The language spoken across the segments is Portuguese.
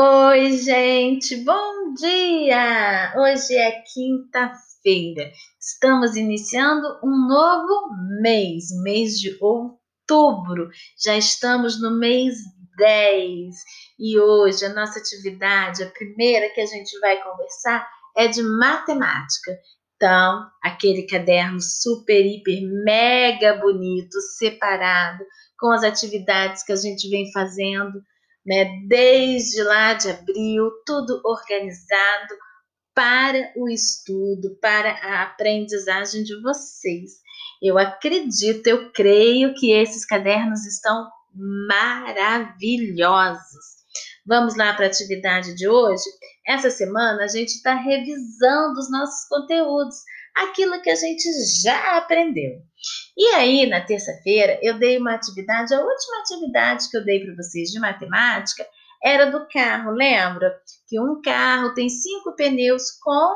Oi, gente, bom dia! Hoje é quinta-feira. Estamos iniciando um novo mês, mês de outubro. Já estamos no mês 10 e hoje a nossa atividade, a primeira que a gente vai conversar, é de matemática. Então, aquele caderno super, hiper, mega bonito, separado, com as atividades que a gente vem fazendo né? Desde lá de abril, tudo organizado para o estudo, para a aprendizagem de vocês. Eu acredito, eu creio que esses cadernos estão maravilhosos. Vamos lá para a atividade de hoje? Essa semana a gente está revisando os nossos conteúdos, aquilo que a gente já aprendeu. E aí, na terça-feira, eu dei uma atividade, a última atividade que eu dei para vocês de matemática era do carro. Lembra que um carro tem cinco pneus com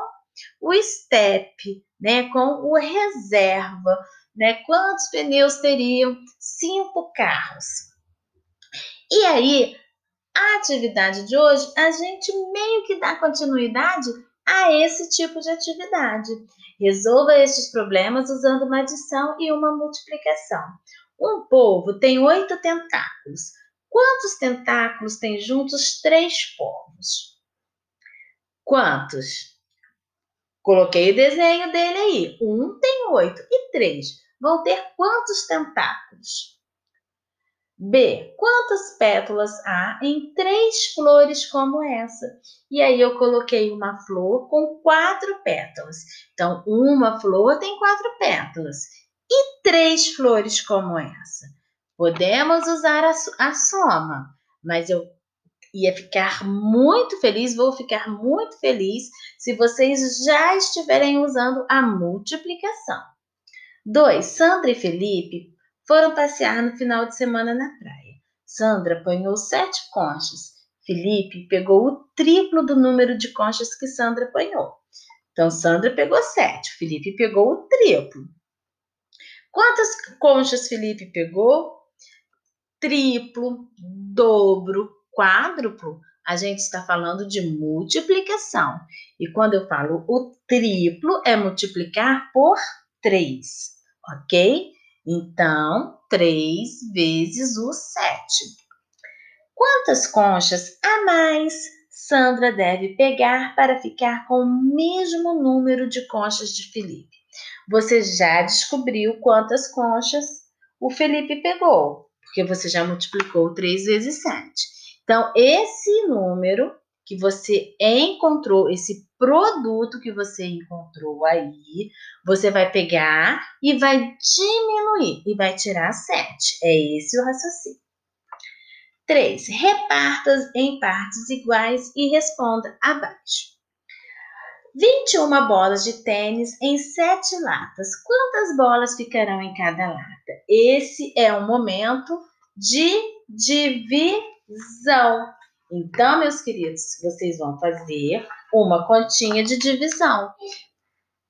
o step, né? Com o reserva, né? Quantos pneus teriam cinco carros? E aí, a atividade de hoje, a gente meio que dá continuidade a esse tipo de atividade. Resolva estes problemas usando uma adição e uma multiplicação. Um polvo tem oito tentáculos. Quantos tentáculos tem juntos três polvos? Quantos? Coloquei o desenho dele aí. Um tem oito e três. Vão ter quantos tentáculos? B. Quantas pétalas há em três flores como essa? E aí eu coloquei uma flor com quatro pétalas. Então, uma flor tem quatro pétalas. E três flores como essa? Podemos usar a, a soma, mas eu ia ficar muito feliz, vou ficar muito feliz se vocês já estiverem usando a multiplicação. 2. Sandra e Felipe foram passear no final de semana na praia. Sandra apanhou sete conchas. Felipe pegou o triplo do número de conchas que Sandra apanhou. Então, Sandra pegou sete, Felipe pegou o triplo. Quantas conchas Felipe pegou? Triplo, dobro, quádruplo. A gente está falando de multiplicação. E quando eu falo o triplo, é multiplicar por três, ok? Então, 3 vezes o 7. Quantas conchas a mais Sandra deve pegar para ficar com o mesmo número de conchas de Felipe? Você já descobriu quantas conchas o Felipe pegou, porque você já multiplicou 3 vezes 7. Então, esse número que você encontrou, esse produto que você encontrou aí, você vai pegar e vai diminuir e vai tirar 7. É esse o raciocínio. 3. Reparta em partes iguais e responda abaixo. 21 bolas de tênis em 7 latas. Quantas bolas ficarão em cada lata? Esse é o momento de divisão. Então, meus queridos, vocês vão fazer uma continha de divisão.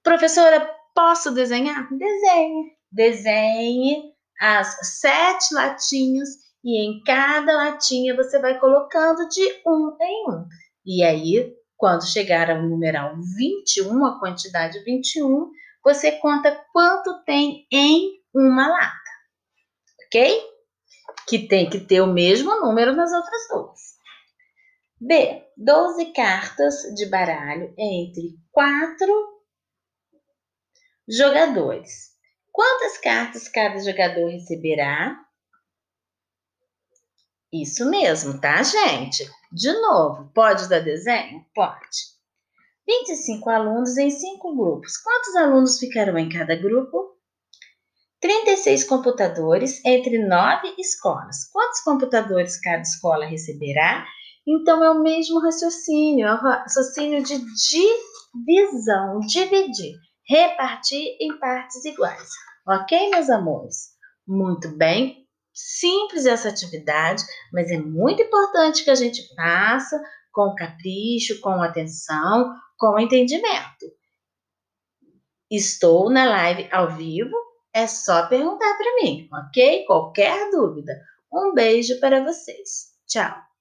Professora, posso desenhar? Desenhe. Desenhe as sete latinhas e em cada latinha você vai colocando de um em um. E aí, quando chegar ao numeral 21, a quantidade 21, você conta quanto tem em uma lata. Ok? Que tem que ter o mesmo número nas outras duas. B. 12 cartas de baralho entre quatro jogadores. Quantas cartas cada jogador receberá? Isso mesmo, tá, gente? De novo, pode dar desenho? Pode. 25 alunos em 5 grupos. Quantos alunos ficarão em cada grupo? 36 computadores entre 9 escolas. Quantos computadores cada escola receberá? Então, é o mesmo raciocínio, é o raciocínio de divisão, dividir, repartir em partes iguais. Ok, meus amores? Muito bem, simples essa atividade, mas é muito importante que a gente faça com capricho, com atenção, com entendimento. Estou na live ao vivo, é só perguntar para mim, ok? Qualquer dúvida. Um beijo para vocês. Tchau!